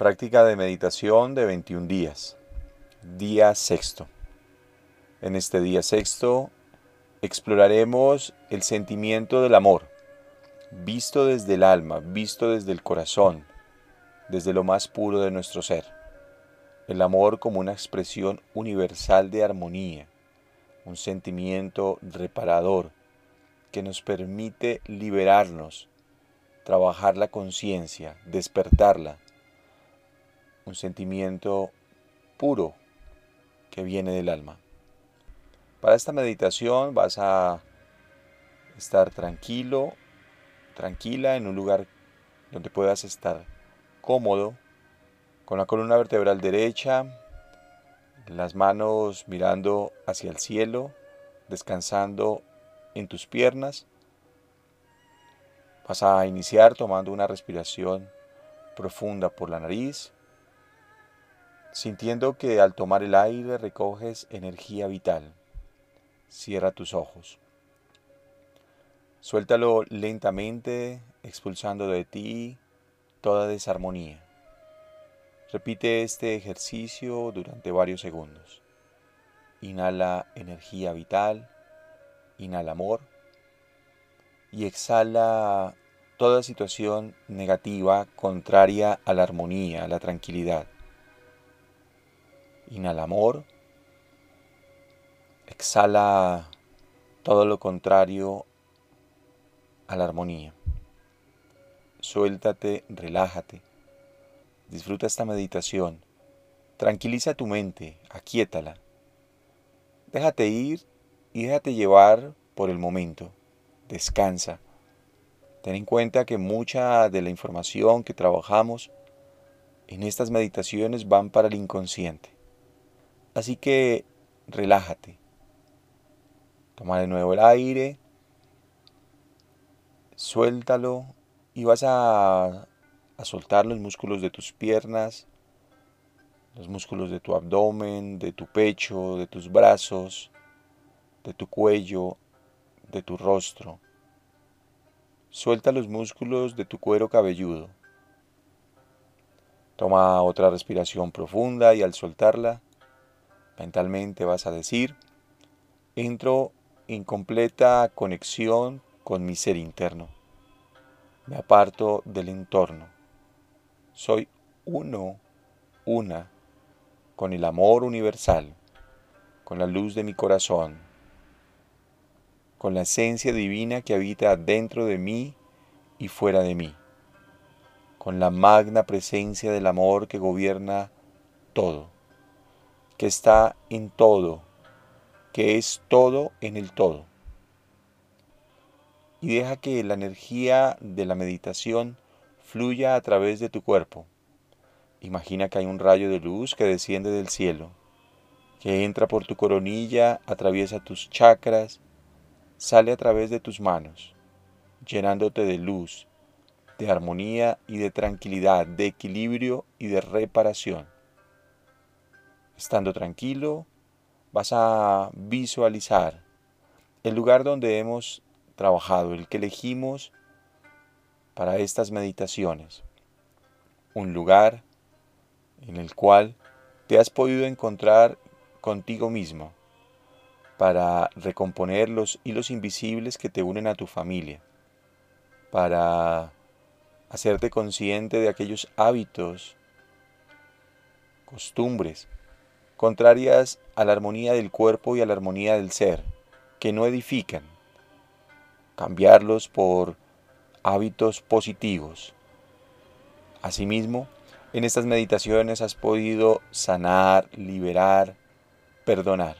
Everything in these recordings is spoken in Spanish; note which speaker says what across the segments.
Speaker 1: Práctica de meditación de 21 días. Día sexto. En este día sexto exploraremos el sentimiento del amor, visto desde el alma, visto desde el corazón, desde lo más puro de nuestro ser. El amor como una expresión universal de armonía, un sentimiento reparador que nos permite liberarnos, trabajar la conciencia, despertarla. Un sentimiento puro que viene del alma. Para esta meditación vas a estar tranquilo, tranquila en un lugar donde puedas estar cómodo, con la columna vertebral derecha, las manos mirando hacia el cielo, descansando en tus piernas. Vas a iniciar tomando una respiración profunda por la nariz, sintiendo que al tomar el aire recoges energía vital. Cierra tus ojos. Suéltalo lentamente, expulsando de ti toda desarmonía. Repite este ejercicio durante varios segundos. Inhala energía vital, inhala amor y exhala toda situación negativa contraria a la armonía, a la tranquilidad. Inhala amor, exhala todo lo contrario a la armonía. Suéltate, relájate. Disfruta esta meditación. Tranquiliza tu mente, aquíétala. Déjate ir y déjate llevar por el momento. Descansa. Ten en cuenta que mucha de la información que trabajamos en estas meditaciones van para el inconsciente. Así que relájate. Toma de nuevo el aire. Suéltalo y vas a soltar los músculos de tus piernas, los músculos de tu abdomen, de tu pecho, de tus brazos, de tu cuello, de tu rostro. Suelta los músculos de tu cuero cabelludo. Toma otra respiración profunda y al soltarla, mentalmente vas a decir, entro en completa conexión con mi ser interno. Me aparto del entorno soy uno, una, con el amor universal, con la luz de mi corazón, con la esencia divina que habita dentro de mí y fuera de mí, con la magna presencia del amor que gobierna todo, que está en todo, que es todo en el todo. Y deja que la energía de la meditación fluya a través de tu cuerpo. Imagina que hay un rayo de luz que desciende del cielo, que entra por tu coronilla, atraviesa tus chakras, sale a través de tus manos, llenándote de luz, de armonía y de tranquilidad, de equilibrio y de reparación. Estando tranquilo, vas a visualizar el lugar donde hemos trabajado, el que elegimos para estas meditaciones. Un lugar en el cual te has podido encontrar contigo mismo para recomponer los hilos invisibles que te unen a tu familia, para hacerte consciente de aquellos hábitos, costumbres, contrarias a la armonía del cuerpo y a la armonía del ser, que no edifican, cambiarlos por hábitos positivos. Asimismo, en estas meditaciones has podido sanar, liberar, perdonar.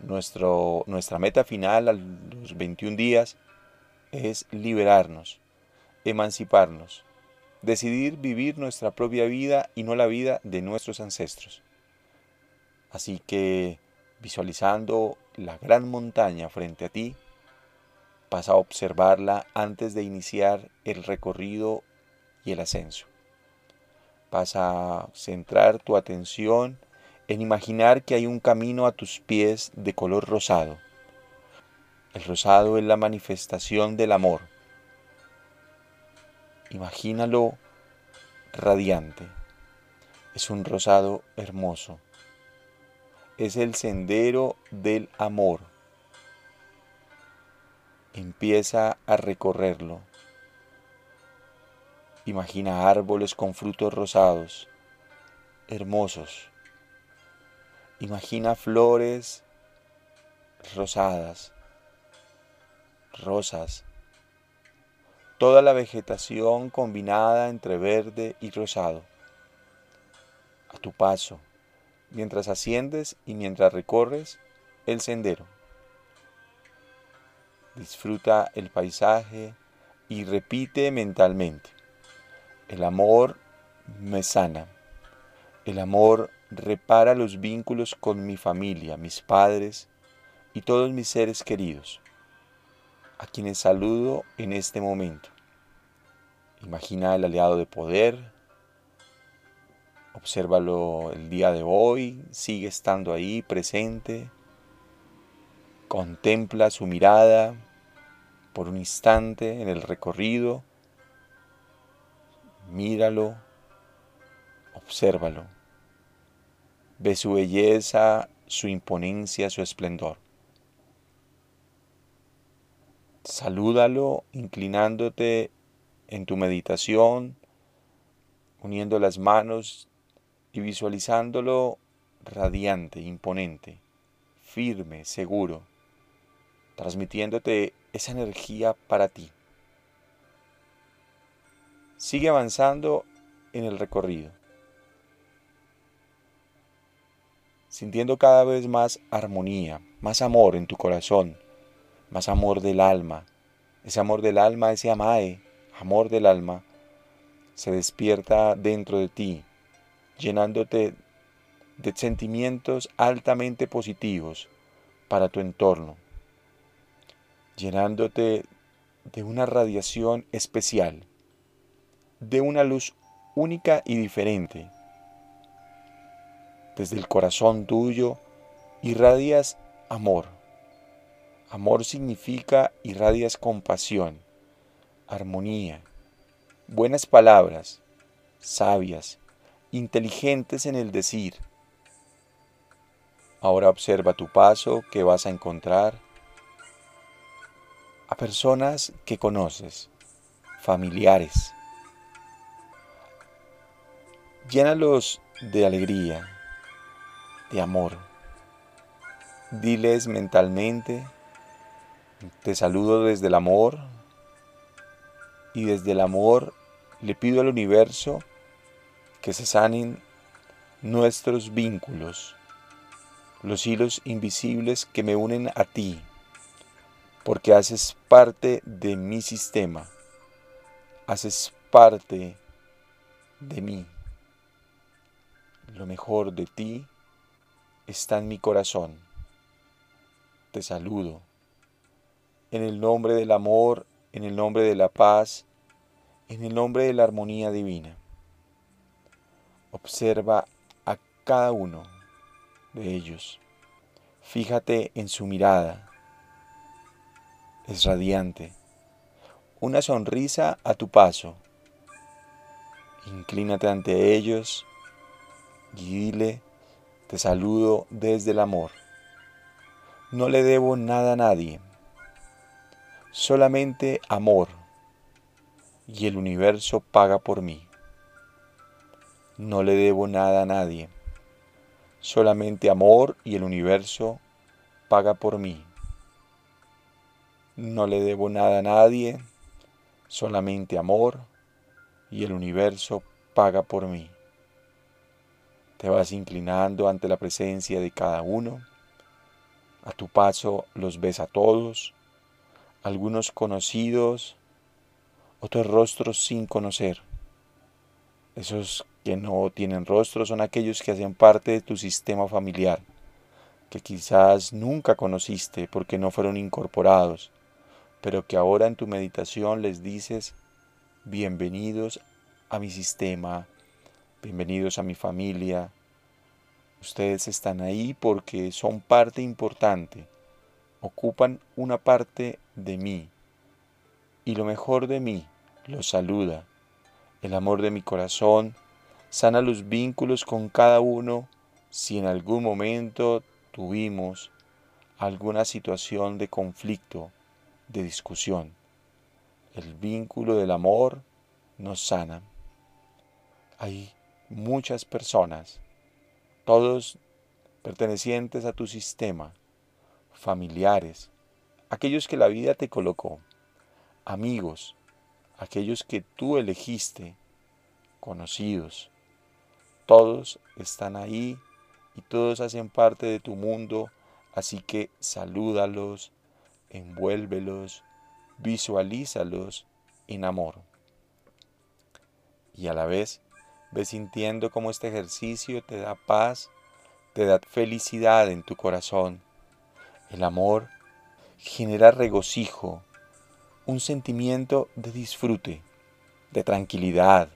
Speaker 1: Nuestro, nuestra meta final a los 21 días es liberarnos, emanciparnos, decidir vivir nuestra propia vida y no la vida de nuestros ancestros. Así que visualizando la gran montaña frente a ti, Vas a observarla antes de iniciar el recorrido y el ascenso. Vas a centrar tu atención en imaginar que hay un camino a tus pies de color rosado. El rosado es la manifestación del amor. Imagínalo radiante. Es un rosado hermoso. Es el sendero del amor. Empieza a recorrerlo. Imagina árboles con frutos rosados, hermosos. Imagina flores rosadas, rosas, toda la vegetación combinada entre verde y rosado. A tu paso, mientras asciendes y mientras recorres el sendero. Disfruta el paisaje y repite mentalmente. El amor me sana. El amor repara los vínculos con mi familia, mis padres y todos mis seres queridos a quienes saludo en este momento. Imagina el aliado de poder, obsérvalo el día de hoy, sigue estando ahí presente, contempla su mirada por un instante en el recorrido, míralo, obsérvalo, ve su belleza, su imponencia, su esplendor. Salúdalo inclinándote en tu meditación, uniendo las manos y visualizándolo radiante, imponente, firme, seguro, transmitiéndote esa energía para ti. Sigue avanzando en el recorrido, sintiendo cada vez más armonía, más amor en tu corazón más amor del alma. Ese amor del alma, ese amae, amor del alma, se despierta dentro de ti, llenándote de sentimientos altamente positivos para tu entorno, llenándote de una radiación especial, de una luz única y diferente. Desde el corazón tuyo irradias amor Amor significa irradias compasión, armonía, buenas palabras, sabias, inteligentes en el decir. Ahora observa tu paso que vas a encontrar a personas que conoces, familiares. Llénalos de alegría, de amor. Diles mentalmente, te saludo desde el amor y desde el amor le pido al universo que se sanen nuestros vínculos, los hilos invisibles que me unen a ti, porque haces parte de mi sistema, haces parte de mí. Lo mejor de ti está en mi corazón. Te saludo en el nombre del amor, en el nombre de la paz, en el nombre de la armonía divina. Observa a cada uno de ellos. Fíjate en su mirada. Es radiante. Una sonrisa a tu paso. Inclínate ante ellos y dile, te saludo desde el amor. No le debo nada a nadie solamente amor y el universo paga por mí. No le debo nada a nadie, solamente amor y el universo paga por mí. No le debo nada a nadie, solamente amor y el universo paga por mí. Te vas inclinando ante la presencia de cada uno. A tu paso los ves a todos algunos conocidos, otros rostros sin conocer. Esos que no tienen rostro son aquellos que hacen parte de tu sistema familiar, que quizás nunca conociste porque no fueron incorporados, pero que ahora en tu meditación les dices, bienvenidos a mi sistema, bienvenidos a mi familia. Ustedes están ahí porque son parte importante ocupan una parte de mí y lo mejor de mí los saluda el amor de mi corazón, sana los vínculos con cada uno si en algún momento tuvimos alguna situación de conflicto, de discusión. El vínculo del amor nos sana. Hay muchas personas, todos pertenecientes a tu sistema, familiares, aquellos que la vida te colocó, amigos, aquellos que tú elegiste, conocidos, todos están ahí y todos hacen parte de tu mundo, así que salúdalos, envuélvelos, visualízalos en amor. Y a la vez, ve sintiendo cómo este ejercicio te da paz, te da felicidad en tu corazón. El amor genera regocijo, un sentimiento de disfrute, de tranquilidad.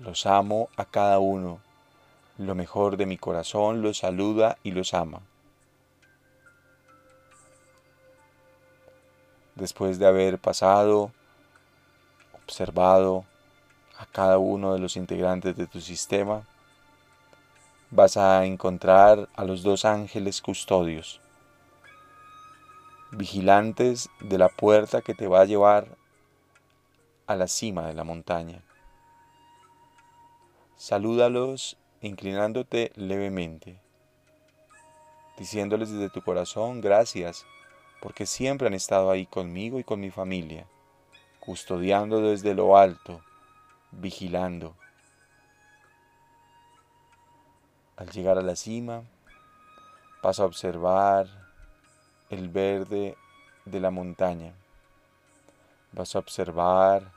Speaker 1: Los amo a cada uno. Lo mejor de mi corazón los saluda y los ama. Después de haber pasado, observado a cada uno de los integrantes de tu sistema, vas a encontrar a los dos ángeles custodios vigilantes de la puerta que te va a llevar a la cima de la montaña. Salúdalos inclinándote levemente, diciéndoles desde tu corazón gracias porque siempre han estado ahí conmigo y con mi familia, custodiando desde lo alto, vigilando. Al llegar a la cima, vas a observar el verde de la montaña. Vas a observar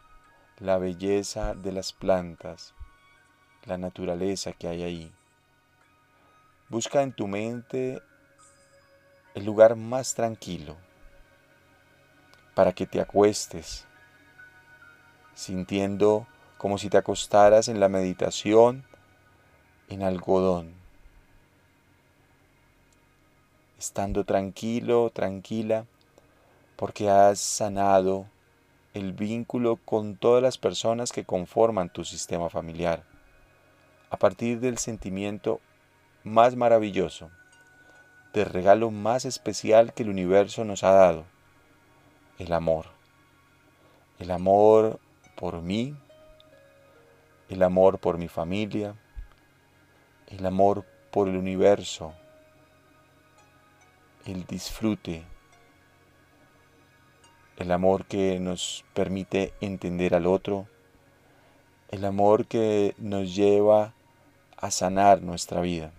Speaker 1: la belleza de las plantas, la naturaleza que hay ahí. Busca en tu mente el lugar más tranquilo para que te acuestes, sintiendo como si te acostaras en la meditación en algodón estando tranquilo, tranquila, porque has sanado el vínculo con todas las personas que conforman tu sistema familiar, a partir del sentimiento más maravilloso, del regalo más especial que el universo nos ha dado, el amor. El amor por mí, el amor por mi familia, el amor por el universo, el disfrute, el amor que nos permite entender al otro, el amor que nos lleva a sanar nuestra vida.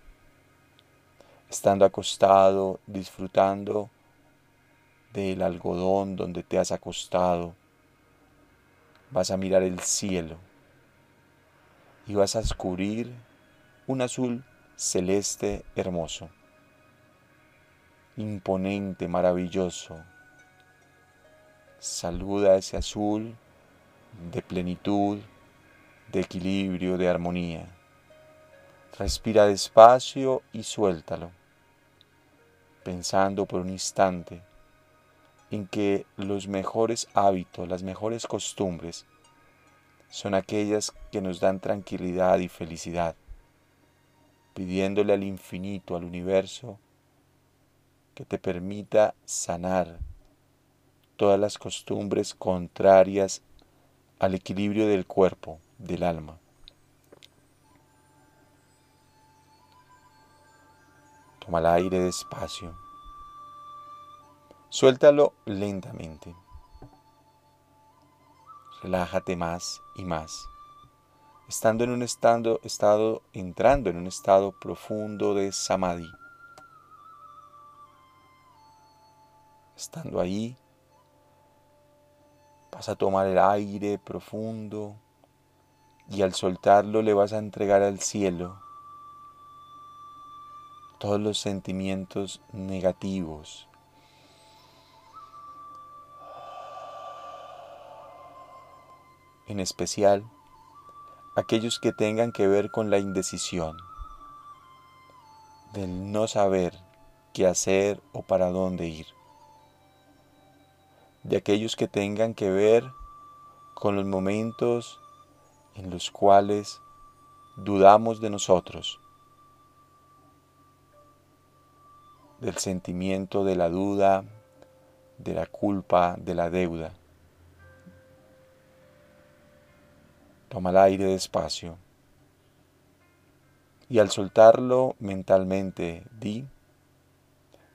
Speaker 1: Estando acostado, disfrutando del algodón donde te has acostado, vas a mirar el cielo y vas a descubrir un azul celeste hermoso imponente, maravilloso. Saluda ese azul de plenitud, de equilibrio, de armonía. Respira despacio y suéltalo, pensando por un instante en que los mejores hábitos, las mejores costumbres, son aquellas que nos dan tranquilidad y felicidad, pidiéndole al infinito, al universo, que te permita sanar todas las costumbres contrarias al equilibrio del cuerpo, del alma. Toma el aire despacio. Suéltalo lentamente. Relájate más y más. Estando en un estado, entrando en un estado profundo de samadhi Estando ahí, vas a tomar el aire profundo y al soltarlo le vas a entregar al cielo todos los sentimientos negativos. En especial aquellos que tengan que ver con la indecisión, del no saber qué hacer o para dónde ir de aquellos que tengan que ver con los momentos en los cuales dudamos de nosotros, del sentimiento de la duda, de la culpa, de la deuda. Toma el aire despacio y al soltarlo mentalmente di,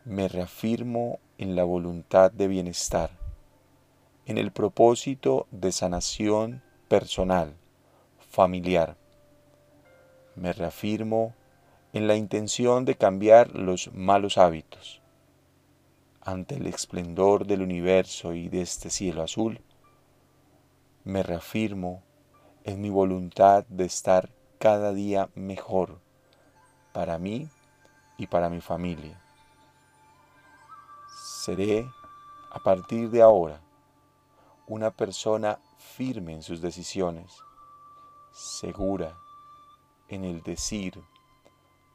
Speaker 1: me reafirmo en la voluntad de bienestar, en el propósito de sanación personal, familiar. Me reafirmo en la intención de cambiar los malos hábitos. Ante el esplendor del universo y de este cielo azul, me reafirmo en mi voluntad de estar cada día mejor para mí y para mi familia. Seré a partir de ahora una persona firme en sus decisiones, segura en el decir,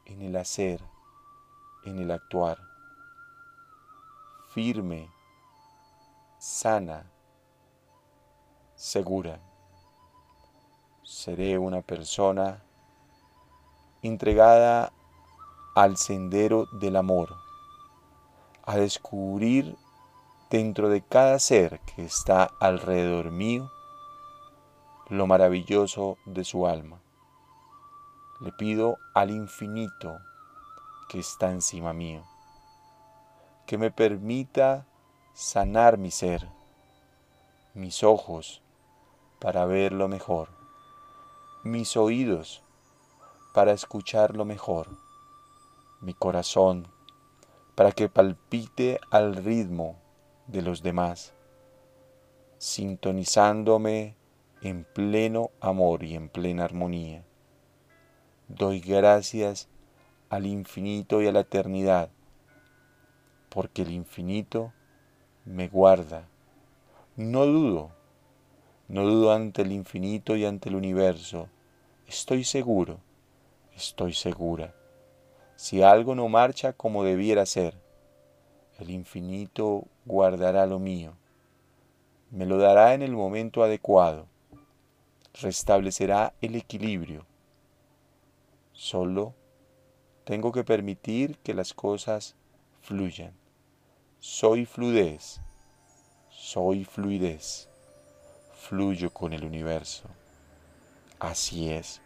Speaker 1: en el hacer, en el actuar, firme, sana, segura. Seré una persona entregada al sendero del amor, a descubrir dentro de cada ser que está alrededor mío lo maravilloso de su alma. Le pido al infinito que está encima mío, que me permita sanar mi ser, mis ojos para verlo mejor, mis oídos para escucharlo mejor, mi corazón para que palpite al ritmo de los demás, sintonizándome en pleno amor y en plena armonía. Doy gracias al infinito y a la eternidad, porque el infinito me guarda. No dudo, no dudo ante el infinito y ante el universo. Estoy seguro estoy segura. Si algo no marcha como debiera ser, el infinito guardará lo mío, me lo dará en el momento adecuado, restablecerá el equilibrio. Solo tengo que permitir que las cosas fluyan. Soy fluidez, soy fluidez, fluyo con el universo. Así es.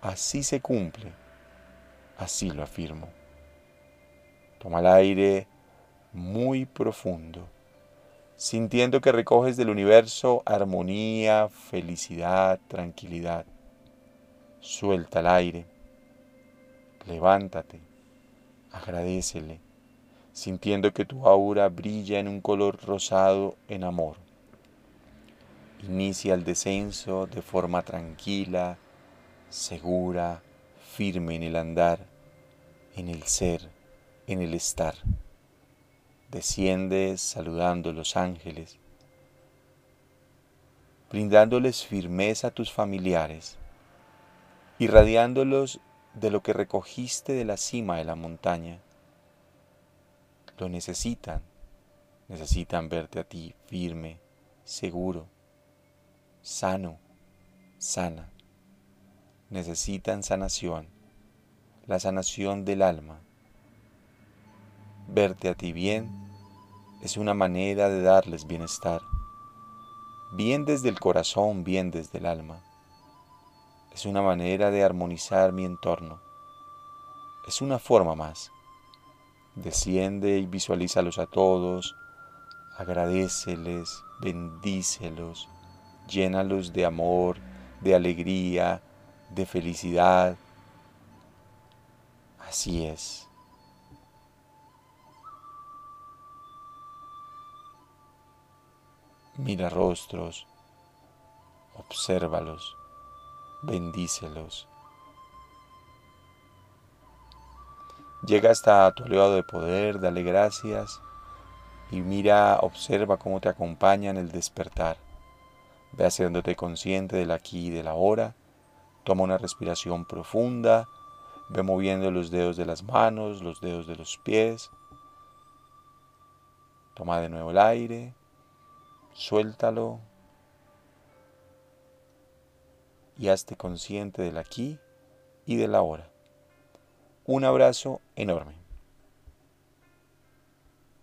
Speaker 1: Así se cumple. Así lo afirmo. Toma el aire muy profundo, sintiendo que recoges del universo armonía, felicidad, tranquilidad. Suelta el aire. Levántate. Agradecele, sintiendo que tu aura brilla en un color rosado en amor. Inicia el descenso de forma tranquila, segura, firme en el andar, en el ser, en el estar. Desciendes saludando los ángeles, brindándoles firmeza a tus familiares, irradiándolos de lo que recogiste de la cima de la montaña. Lo necesitan, necesitan verte a ti firme, seguro, sano, sana necesitan sanación, la sanación del alma. Verte a ti bien es una manera de darles bienestar, bien desde el corazón, bien desde el alma. Es una manera de armonizar mi entorno. Es una forma más. Desciende y visualízalos a todos, agradeceles, bendícelos, llénalos de amor, de alegría, de felicidad. Así es. Mira rostros, obsérvalos, bendícelos. Llega hasta tu aliado de poder, dale gracias y mira, observa cómo te acompaña en el despertar. Ve haciéndote consciente del aquí y del ahora Toma una respiración profunda. Ve moviendo los dedos de las manos, los dedos de los pies. Toma de nuevo el aire. Suéltalo. Y hazte consciente del aquí y de la ahora. Un abrazo enorme.